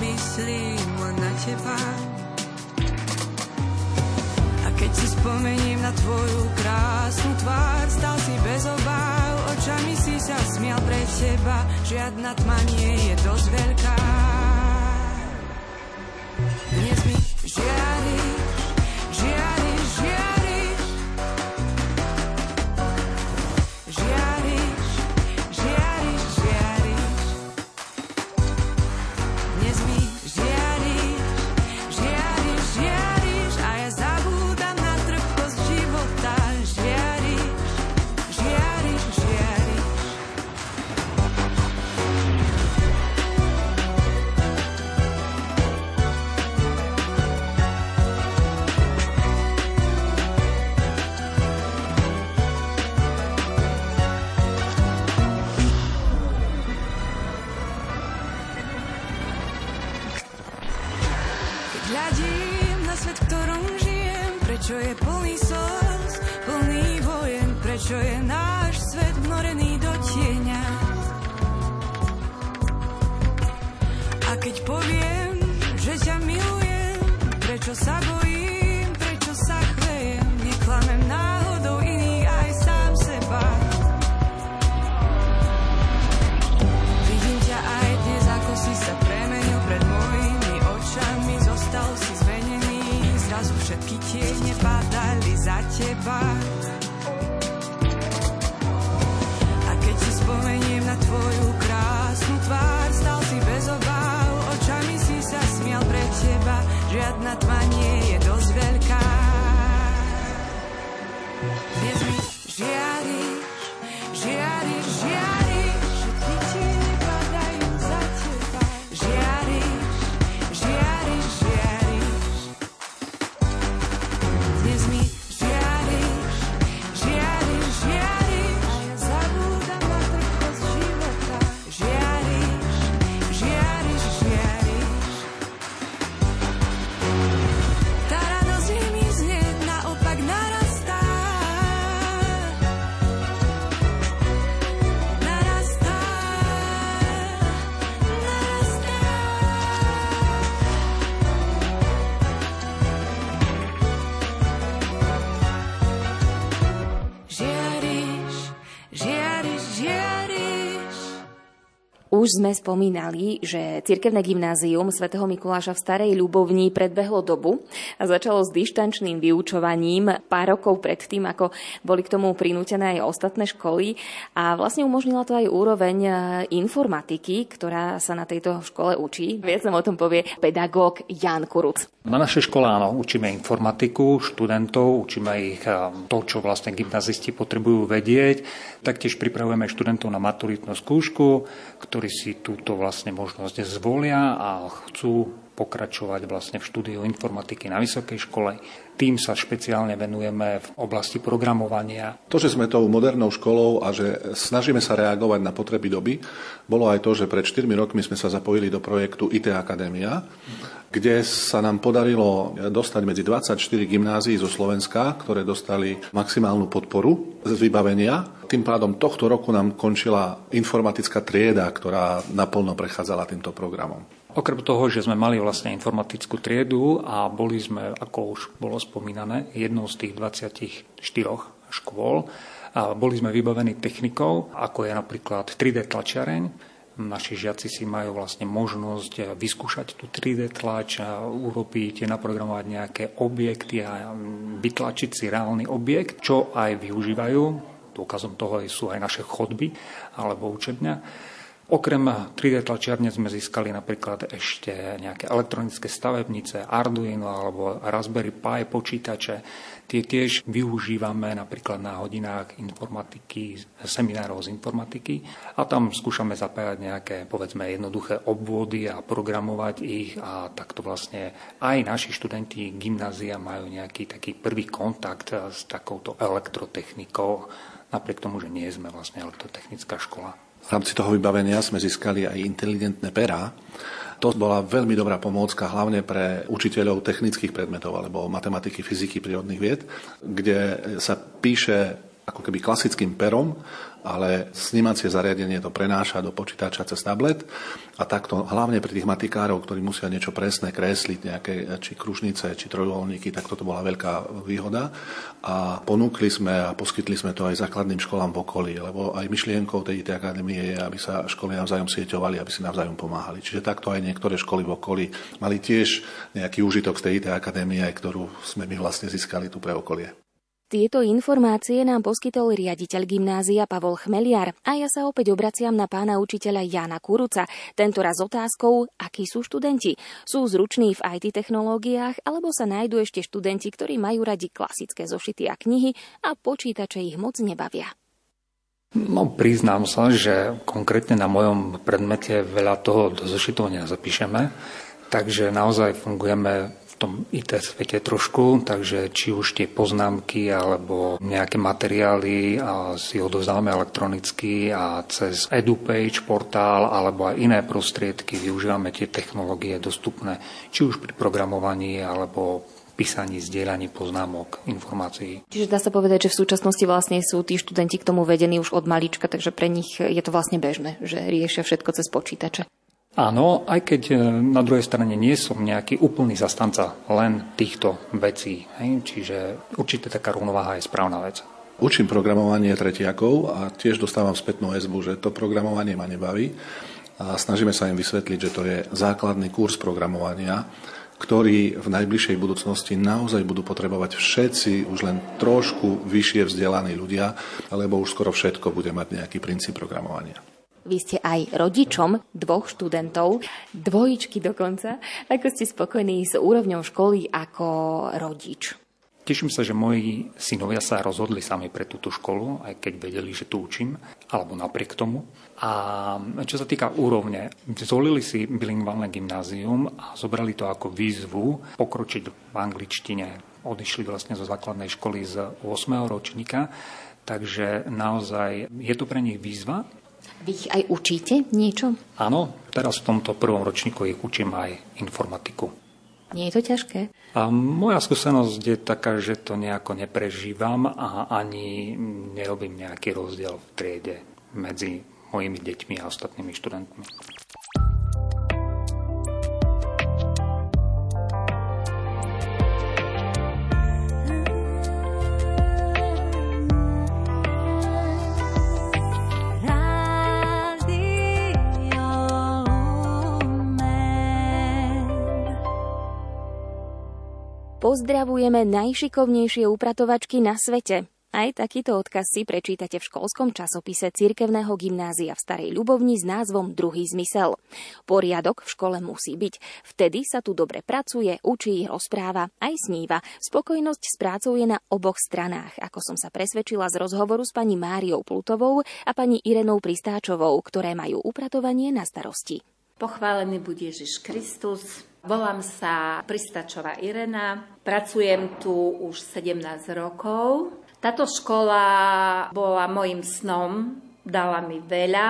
Myslím len na teba. Keď si spomeniem na tvoju krásnu tvár, stal si bez obáv, očami si sa smial pre teba, žiadna tma nie je dosť veľká. Už sme spomínali, že cirkevné gymnázium svätého Mikuláša v Starej Ľubovni predbehlo dobu a začalo s dištančným vyučovaním pár rokov predtým, ako boli k tomu prinútené aj ostatné školy a vlastne umožnila to aj úroveň e, informatiky, ktorá sa na tejto škole učí. Viac nám o tom povie pedagóg Jan Kuruc. Na našej škole áno, učíme informatiku študentov, učíme ich eh, to, čo vlastne gymnazisti potrebujú vedieť. Taktiež pripravujeme študentov na maturitnú skúšku, ktorí si túto vlastne možnosť zvolia a chcú pokračovať vlastne v štúdiu informatiky na vysokej škole. Tým sa špeciálne venujeme v oblasti programovania. To, že sme tou modernou školou a že snažíme sa reagovať na potreby doby, bolo aj to, že pred 4 rokmi sme sa zapojili do projektu IT Akadémia, kde sa nám podarilo dostať medzi 24 gymnázií zo Slovenska, ktoré dostali maximálnu podporu z vybavenia. Tým pádom tohto roku nám končila informatická trieda, ktorá naplno prechádzala týmto programom. Okrem toho, že sme mali vlastne informatickú triedu a boli sme, ako už bolo spomínané, jednou z tých 24 škôl, a boli sme vybavení technikou, ako je napríklad 3D tlačiareň, naši žiaci si majú vlastne možnosť vyskúšať tú 3D tlač, urobiť, naprogramovať nejaké objekty a vytlačiť si reálny objekt, čo aj využívajú. Dôkazom toho sú aj naše chodby alebo učebňa. Okrem 3D tlačiarne sme získali napríklad ešte nejaké elektronické stavebnice, Arduino alebo Raspberry Pi počítače. Tie tiež využívame napríklad na hodinách informatiky, seminárov z informatiky a tam skúšame zapájať nejaké, povedzme, jednoduché obvody a programovať ich a takto vlastne aj naši študenti gymnázia majú nejaký taký prvý kontakt s takouto elektrotechnikou, napriek tomu, že nie sme vlastne elektrotechnická škola. V rámci toho vybavenia sme získali aj inteligentné perá. To bola veľmi dobrá pomôcka, hlavne pre učiteľov technických predmetov alebo matematiky, fyziky, prírodných vied, kde sa píše ako keby klasickým perom ale snímacie zariadenie to prenáša do počítača cez tablet a takto hlavne pri tých matikárov, ktorí musia niečo presné kresliť, nejaké či kružnice, či trojuholníky, tak toto bola veľká výhoda a ponúkli sme a poskytli sme to aj základným školám v okolí, lebo aj myšlienkou tej IT akadémie je, aby sa školy navzájom sieťovali, aby si navzájom pomáhali. Čiže takto aj niektoré školy v okolí mali tiež nejaký úžitok z tej IT akadémie, ktorú sme my vlastne získali tu pre okolie. Tieto informácie nám poskytol riaditeľ gymnázia Pavol Chmeliar a ja sa opäť obraciam na pána učiteľa Jana Kuruca, tento raz otázkou, akí sú študenti. Sú zruční v IT technológiách alebo sa nájdú ešte študenti, ktorí majú radi klasické zošity a knihy a počítače ich moc nebavia. No, priznám sa, že konkrétne na mojom predmete veľa toho do zošitov nezapíšeme, takže naozaj fungujeme tom IT svete trošku, takže či už tie poznámky alebo nejaké materiály si odovzdáme elektronicky a cez EduPage portál alebo aj iné prostriedky využívame tie technológie dostupné, či už pri programovaní alebo písaní, zdieľaní poznámok, informácií. Čiže dá sa povedať, že v súčasnosti vlastne sú tí študenti k tomu vedení už od malička, takže pre nich je to vlastne bežné, že riešia všetko cez počítače. Áno, aj keď e, na druhej strane nie som nejaký úplný zastanca len týchto vecí. Hej? Čiže určite taká rovnováha je správna vec. Učím programovanie tretiakov a tiež dostávam spätnú väzbu, že to programovanie ma nebaví a snažíme sa im vysvetliť, že to je základný kurz programovania, ktorý v najbližšej budúcnosti naozaj budú potrebovať všetci už len trošku vyššie vzdelaní ľudia, lebo už skoro všetko bude mať nejaký princíp programovania. Vy ste aj rodičom dvoch študentov, dvojičky dokonca. Ako ste spokojní s úrovňou školy ako rodič? Teším sa, že moji synovia sa rozhodli sami pre túto školu, aj keď vedeli, že tu učím, alebo napriek tomu. A čo sa týka úrovne, zvolili si bilingválne gymnázium a zobrali to ako výzvu pokročiť v angličtine. Odišli vlastne zo základnej školy z 8. ročníka, takže naozaj je to pre nich výzva, vy ich aj učíte niečo? Áno, teraz v tomto prvom ročníku ich učím aj informatiku. Nie je to ťažké? A moja skúsenosť je taká, že to nejako neprežívam a ani nerobím nejaký rozdiel v triede medzi mojimi deťmi a ostatnými študentmi. Pozdravujeme najšikovnejšie upratovačky na svete. Aj takýto odkaz si prečítate v školskom časopise Cirkevného gymnázia v Starej Ľubovni s názvom Druhý zmysel. Poriadok v škole musí byť. Vtedy sa tu dobre pracuje, učí, rozpráva, aj sníva. Spokojnosť s prácou je na oboch stranách, ako som sa presvedčila z rozhovoru s pani Máriou Plutovou a pani Irenou Pristáčovou, ktoré majú upratovanie na starosti. Pochválený bude Ježiš Kristus, Volám sa Pristačová Irena, pracujem tu už 17 rokov. Táto škola bola mojim snom, dala mi veľa,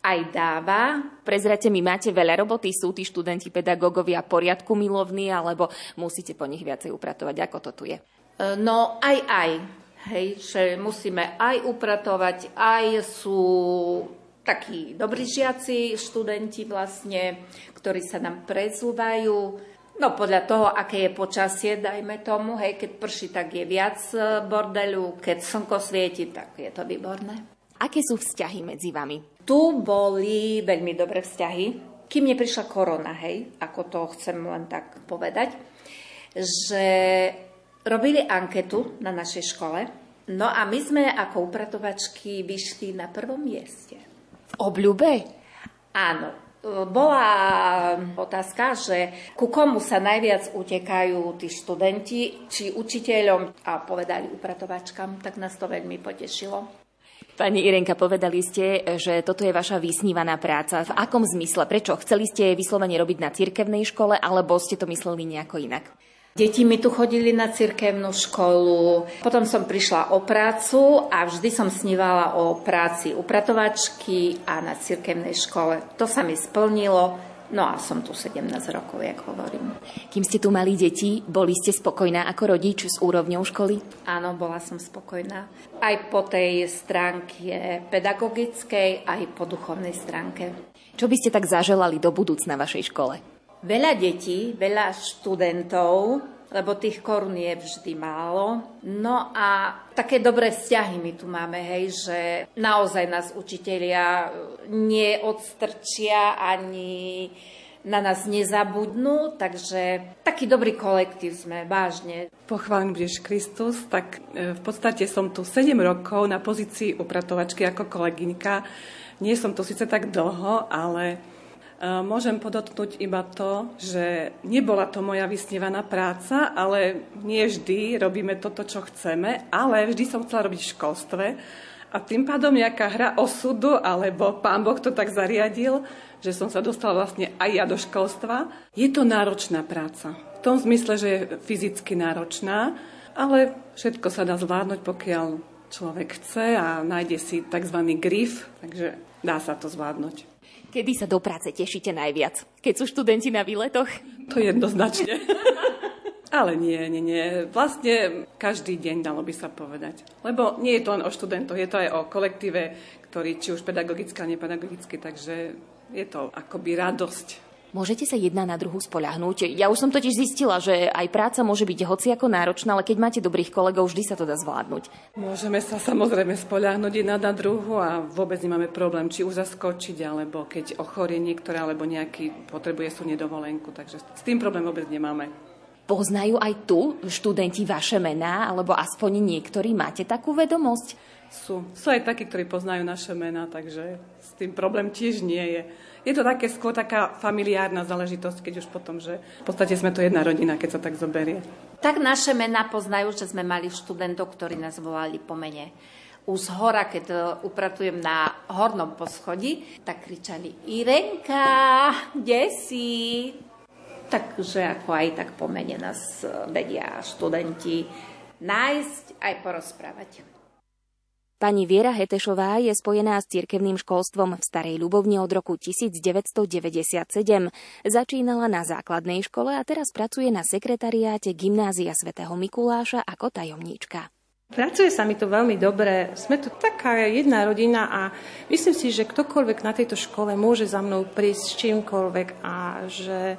aj dáva. Prezrate mi, máte veľa roboty, sú tí študenti, pedagógovia poriadku milovní, alebo musíte po nich viacej upratovať, ako to tu je? E, no aj aj. Hej, že musíme aj upratovať, aj sú takí dobrí žiaci, študenti vlastne, ktorí sa nám prezúvajú. No podľa toho, aké je počasie, dajme tomu, hej, keď prší, tak je viac e, bordelu, keď slnko svieti, tak je to výborné. Aké sú vzťahy medzi vami? Tu boli veľmi dobré vzťahy, kým neprišla korona, hej, ako to chcem len tak povedať, že robili anketu na našej škole, no a my sme ako upratovačky vyšli na prvom mieste. V obľúbe? Áno, bola otázka, že ku komu sa najviac utekajú tí študenti, či učiteľom a povedali upratovačkám, tak nás to veľmi potešilo. Pani Irenka, povedali ste, že toto je vaša vysnívaná práca. V akom zmysle? Prečo? Chceli ste vyslovene robiť na cirkevnej škole, alebo ste to mysleli nejako inak? Deti mi tu chodili na cirkevnú školu, potom som prišla o prácu a vždy som snívala o práci upratovačky a na cirkevnej škole. To sa mi splnilo, no a som tu 17 rokov, jak hovorím. Kým ste tu mali deti, boli ste spokojná ako rodič s úrovňou školy? Áno, bola som spokojná. Aj po tej stránke pedagogickej, aj po duchovnej stránke. Čo by ste tak zaželali do budúcna vašej škole? Veľa detí, veľa študentov, lebo tých korún je vždy málo. No a také dobré vzťahy my tu máme, hej, že naozaj nás učitelia neodstrčia ani na nás nezabudnú, takže taký dobrý kolektív sme, vážne. Pochválim budeš Kristus, tak e, v podstate som tu 7 rokov na pozícii upratovačky ako kolegynka. Nie som tu síce tak dlho, ale Môžem podotknúť iba to, že nebola to moja vysnívaná práca, ale nie vždy robíme toto, čo chceme, ale vždy som chcela robiť v školstve A tým pádom nejaká hra osudu, alebo pán Boh to tak zariadil, že som sa dostala vlastne aj ja do školstva. Je to náročná práca. V tom zmysle, že je fyzicky náročná, ale všetko sa dá zvládnuť, pokiaľ človek chce a nájde si tzv. grif, takže dá sa to zvládnuť. Kedy sa do práce tešíte najviac? Keď sú študenti na výletoch? To jednoznačne. Ale nie, nie, nie. Vlastne každý deň, dalo by sa povedať. Lebo nie je to len o študentoch, je to aj o kolektíve, ktorý či už pedagogicky, alebo nepedagogicky, takže je to akoby radosť Môžete sa jedna na druhú spoľahnúť. Ja už som totiž zistila, že aj práca môže byť hociako náročná, ale keď máte dobrých kolegov, vždy sa to dá zvládnuť. Môžeme sa samozrejme spoľahnúť jedna na druhu a vôbec nemáme problém, či už zaskočiť, alebo keď ochorie niektoré, alebo nejaký potrebuje sú nedovolenku, takže s tým problém vôbec nemáme. Poznajú aj tu študenti vaše mená, alebo aspoň niektorí máte takú vedomosť? Sú. Sú aj takí, ktorí poznajú naše mená, takže tým problém tiež nie je je to také skôr taká familiárna záležitosť, keď už potom, že v podstate sme to jedna rodina, keď sa tak zoberie. Tak naše mená poznajú, že sme mali študentov, ktorí nás volali po mene. Už z keď e, upratujem na hornom poschodí, tak kričali Irenka, kde si? Takže ako aj tak po mene nás e, vedia študenti nájsť aj porozprávať. Pani Viera Hetešová je spojená s cirkevným školstvom v Starej Ľubovni od roku 1997. Začínala na základnej škole a teraz pracuje na sekretariáte Gymnázia svätého Mikuláša ako tajomníčka. Pracuje sa mi to veľmi dobre. Sme tu taká jedna rodina a myslím si, že ktokoľvek na tejto škole môže za mnou prísť s čímkoľvek a že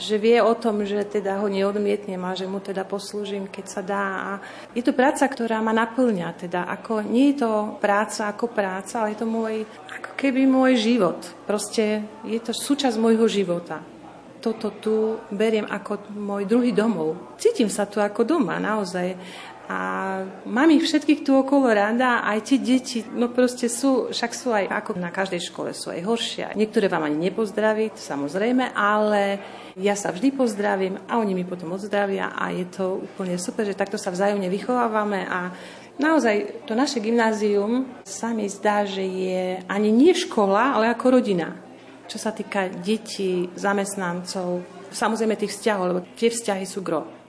že vie o tom, že teda ho neodmietnem a že mu teda poslúžim, keď sa dá. A je to práca, ktorá ma naplňa. Teda ako, nie je to práca ako práca, ale je to môj, ako keby môj život. Proste je to súčasť môjho života. Toto tu beriem ako môj druhý domov. Cítim sa tu ako doma, naozaj. A mám ich všetkých tu okolo rada, aj tie deti, no proste sú, však sú aj ako na každej škole, sú aj horšie. Niektoré vám ani nepozdraví, samozrejme, ale ja sa vždy pozdravím a oni mi potom odzdravia a je to úplne super, že takto sa vzájomne vychovávame a naozaj to naše gymnázium sa mi zdá, že je ani nie škola, ale ako rodina. Čo sa týka detí, zamestnancov, samozrejme tých vzťahov, lebo tie vzťahy sú gro.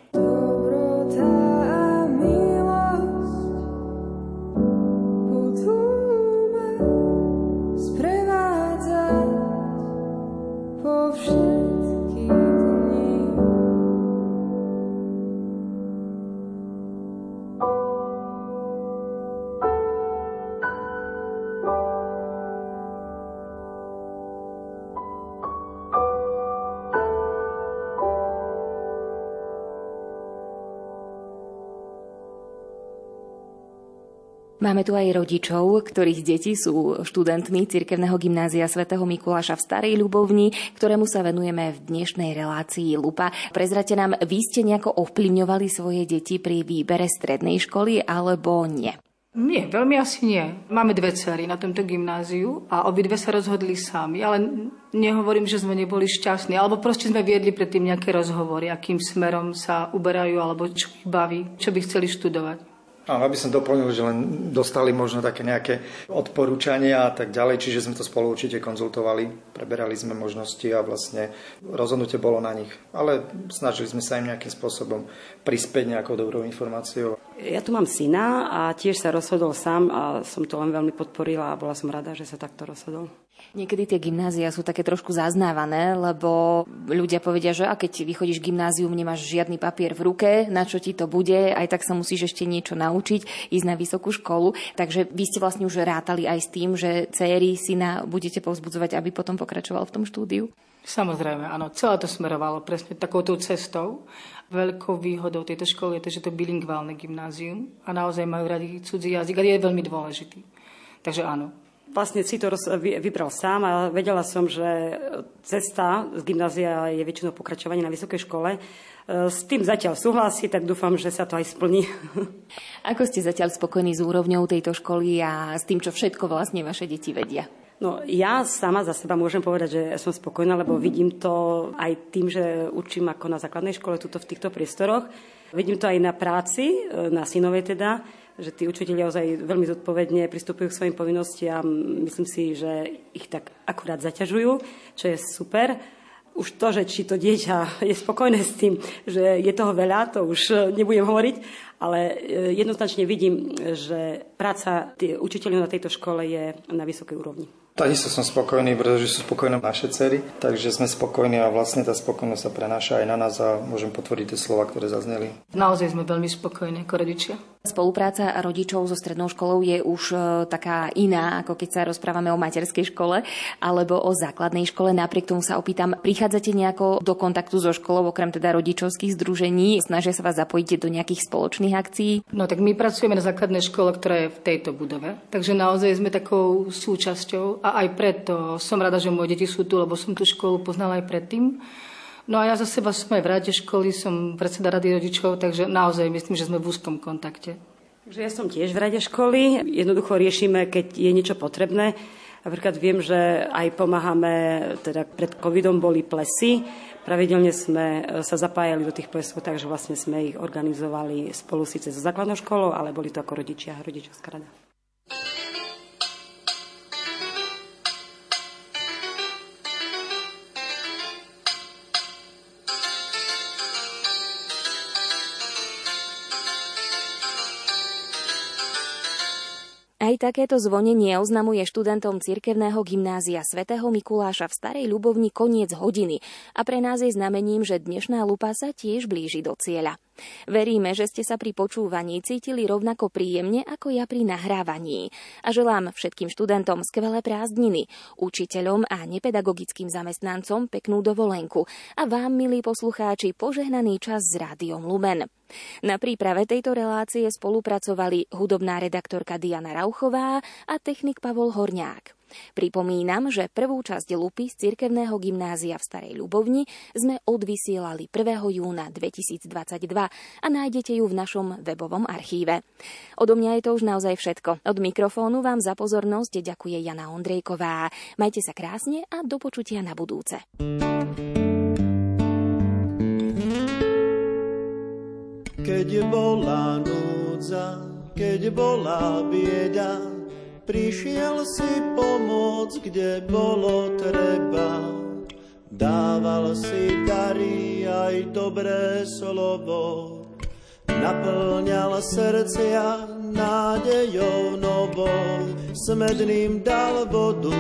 Máme tu aj rodičov, ktorých deti sú študentmi Cirkevného gymnázia svätého Mikuláša v Starej Ľubovni, ktorému sa venujeme v dnešnej relácii Lupa. Prezrate nám, vy ste nejako ovplyvňovali svoje deti pri výbere strednej školy alebo nie? Nie, veľmi asi nie. Máme dve cery na tomto gymnáziu a obidve sa rozhodli sami, ale nehovorím, že sme neboli šťastní, alebo proste sme viedli predtým nejaké rozhovory, akým smerom sa uberajú, alebo čo ich baví, čo by chceli študovať. Áno, aby som doplnil, že len dostali možno také nejaké odporúčania a tak ďalej, čiže sme to spolu určite konzultovali, preberali sme možnosti a vlastne rozhodnutie bolo na nich. Ale snažili sme sa im nejakým spôsobom prispieť nejakou dobrou informáciou. Ja tu mám syna a tiež sa rozhodol sám a som to len veľmi podporila a bola som rada, že sa takto rozhodol. Niekedy tie gymnázia sú také trošku zaznávané, lebo ľudia povedia, že a keď vychodíš gymnázium, nemáš žiadny papier v ruke, na čo ti to bude, aj tak sa musíš ešte niečo naučiť, ísť na vysokú školu. Takže vy ste vlastne už rátali aj s tým, že céry syna budete povzbudzovať, aby potom pokračoval v tom štúdiu? Samozrejme, áno. Celé to smerovalo presne takouto cestou. Veľkou výhodou tejto školy je to, že to je bilingválne gymnázium a naozaj majú radi cudzí jazyk a je veľmi dôležitý. Takže áno, Vlastne si to vybral sám a vedela som, že cesta z gymnázia je väčšinou pokračovanie na vysokej škole. E, s tým zatiaľ súhlasí, tak dúfam, že sa to aj splní. Ako ste zatiaľ spokojní s úrovňou tejto školy a s tým, čo všetko vlastne vaše deti vedia? No ja sama za seba môžem povedať, že som spokojná, lebo vidím to aj tým, že učím ako na základnej škole tuto v týchto priestoroch. Vidím to aj na práci, e, na synovej teda, že tí učiteľi ozaj veľmi zodpovedne pristupujú k svojim povinnostiam. Myslím si, že ich tak akurát zaťažujú, čo je super. Už to, že či to dieťa je spokojné s tým, že je toho veľa, to už nebudem hovoriť, ale e, jednoznačne vidím, že práca učiteľov na tejto škole je na vysokej úrovni. Takisto som spokojný, pretože sú spokojné naše cery, takže sme spokojní a vlastne tá spokojnosť sa prenáša aj na nás a môžem potvrdiť tie slova, ktoré zazneli. Naozaj sme veľmi spokojní ako rodičia. Spolupráca rodičov so strednou školou je už e, taká iná, ako keď sa rozprávame o materskej škole alebo o základnej škole. Napriek tomu sa opýtam, prichádzate nejako do kontaktu so školou, okrem teda rodičovských združení? Snažia sa vás zapojiť do nejakých spoločných akcií? No tak my pracujeme na základnej škole, ktorá je v tejto budove. Takže naozaj sme takou súčasťou a aj preto som rada, že moje deti sú tu, lebo som tú školu poznala aj predtým. No a ja za seba som aj v rade školy, som predseda rady rodičov, takže naozaj myslím, že sme v úzkom kontakte. Že ja som tiež v rade školy. Jednoducho riešime, keď je niečo potrebné. Napríklad viem, že aj pomáhame, teda pred covidom boli plesy, pravidelne sme e, sa zapájali do tých plesov, takže vlastne sme ich organizovali spolu síce so základnou školou, ale boli to ako rodičia, rodičovská rada. Aj takéto zvonenie oznamuje študentom cirkevného gymnázia svätého Mikuláša v Starej Ľubovni koniec hodiny a pre nás je znamením, že dnešná lupa sa tiež blíži do cieľa. Veríme, že ste sa pri počúvaní cítili rovnako príjemne ako ja pri nahrávaní. A želám všetkým študentom skvelé prázdniny, učiteľom a nepedagogickým zamestnancom peknú dovolenku a vám, milí poslucháči, požehnaný čas s rádiom Lumen. Na príprave tejto relácie spolupracovali hudobná redaktorka Diana Rauchová a technik Pavol Horňák. Pripomínam, že prvú časť Lupy z cirkevného gymnázia v Starej Ľubovni sme odvysielali 1. júna 2022 a nájdete ju v našom webovom archíve. Odo mňa je to už naozaj všetko. Od mikrofónu vám za pozornosť ďakuje Jana Ondrejková. Majte sa krásne a do počutia na budúce. Keď bola núdza, keď bola bieda, prišiel si pomôcť, kde bolo treba. Dával si dary aj dobré slovo, naplňal srdcia nádejou novou. Smedným dal vodu,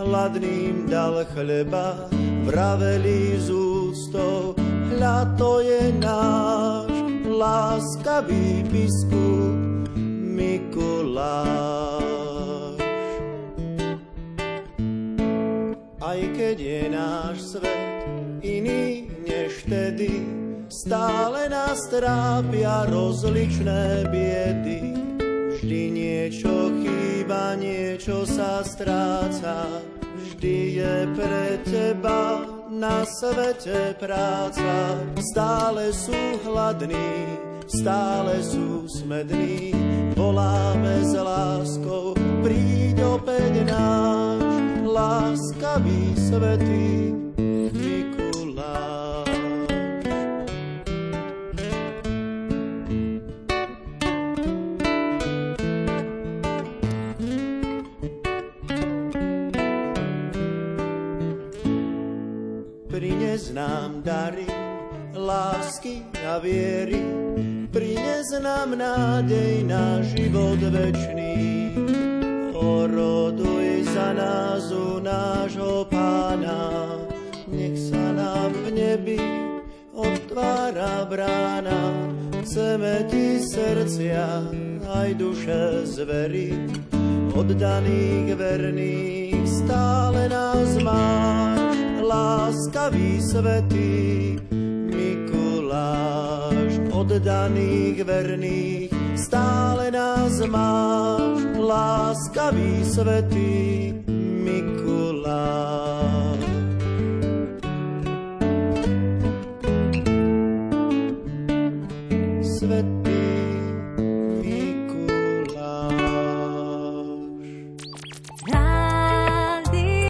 hladným dal chleba, vraveli z ústou, hľa to je náš láskavý biskup Mikuláš. Náš svet iný než vtedy, stále nás trápia rozličné biedy. Vždy niečo chýba, niečo sa stráca, vždy je pre teba na svete práca, stále sú hladní, stále sú smední, voláme s láskou, príď opäť náš, láskavý svetý Mikuláš. Nám dary, lásky a viery, prines nám nádej na život večný. Oroduj za nás u nášho pána, nech sa nám v nebi otvára brána. Chceme ti srdcia aj duše zveriť, oddaných verných stále nás máš láskavý svetý Mikuláš, oddaných verných, stále nás máš, láskavý svetý Mikuláš.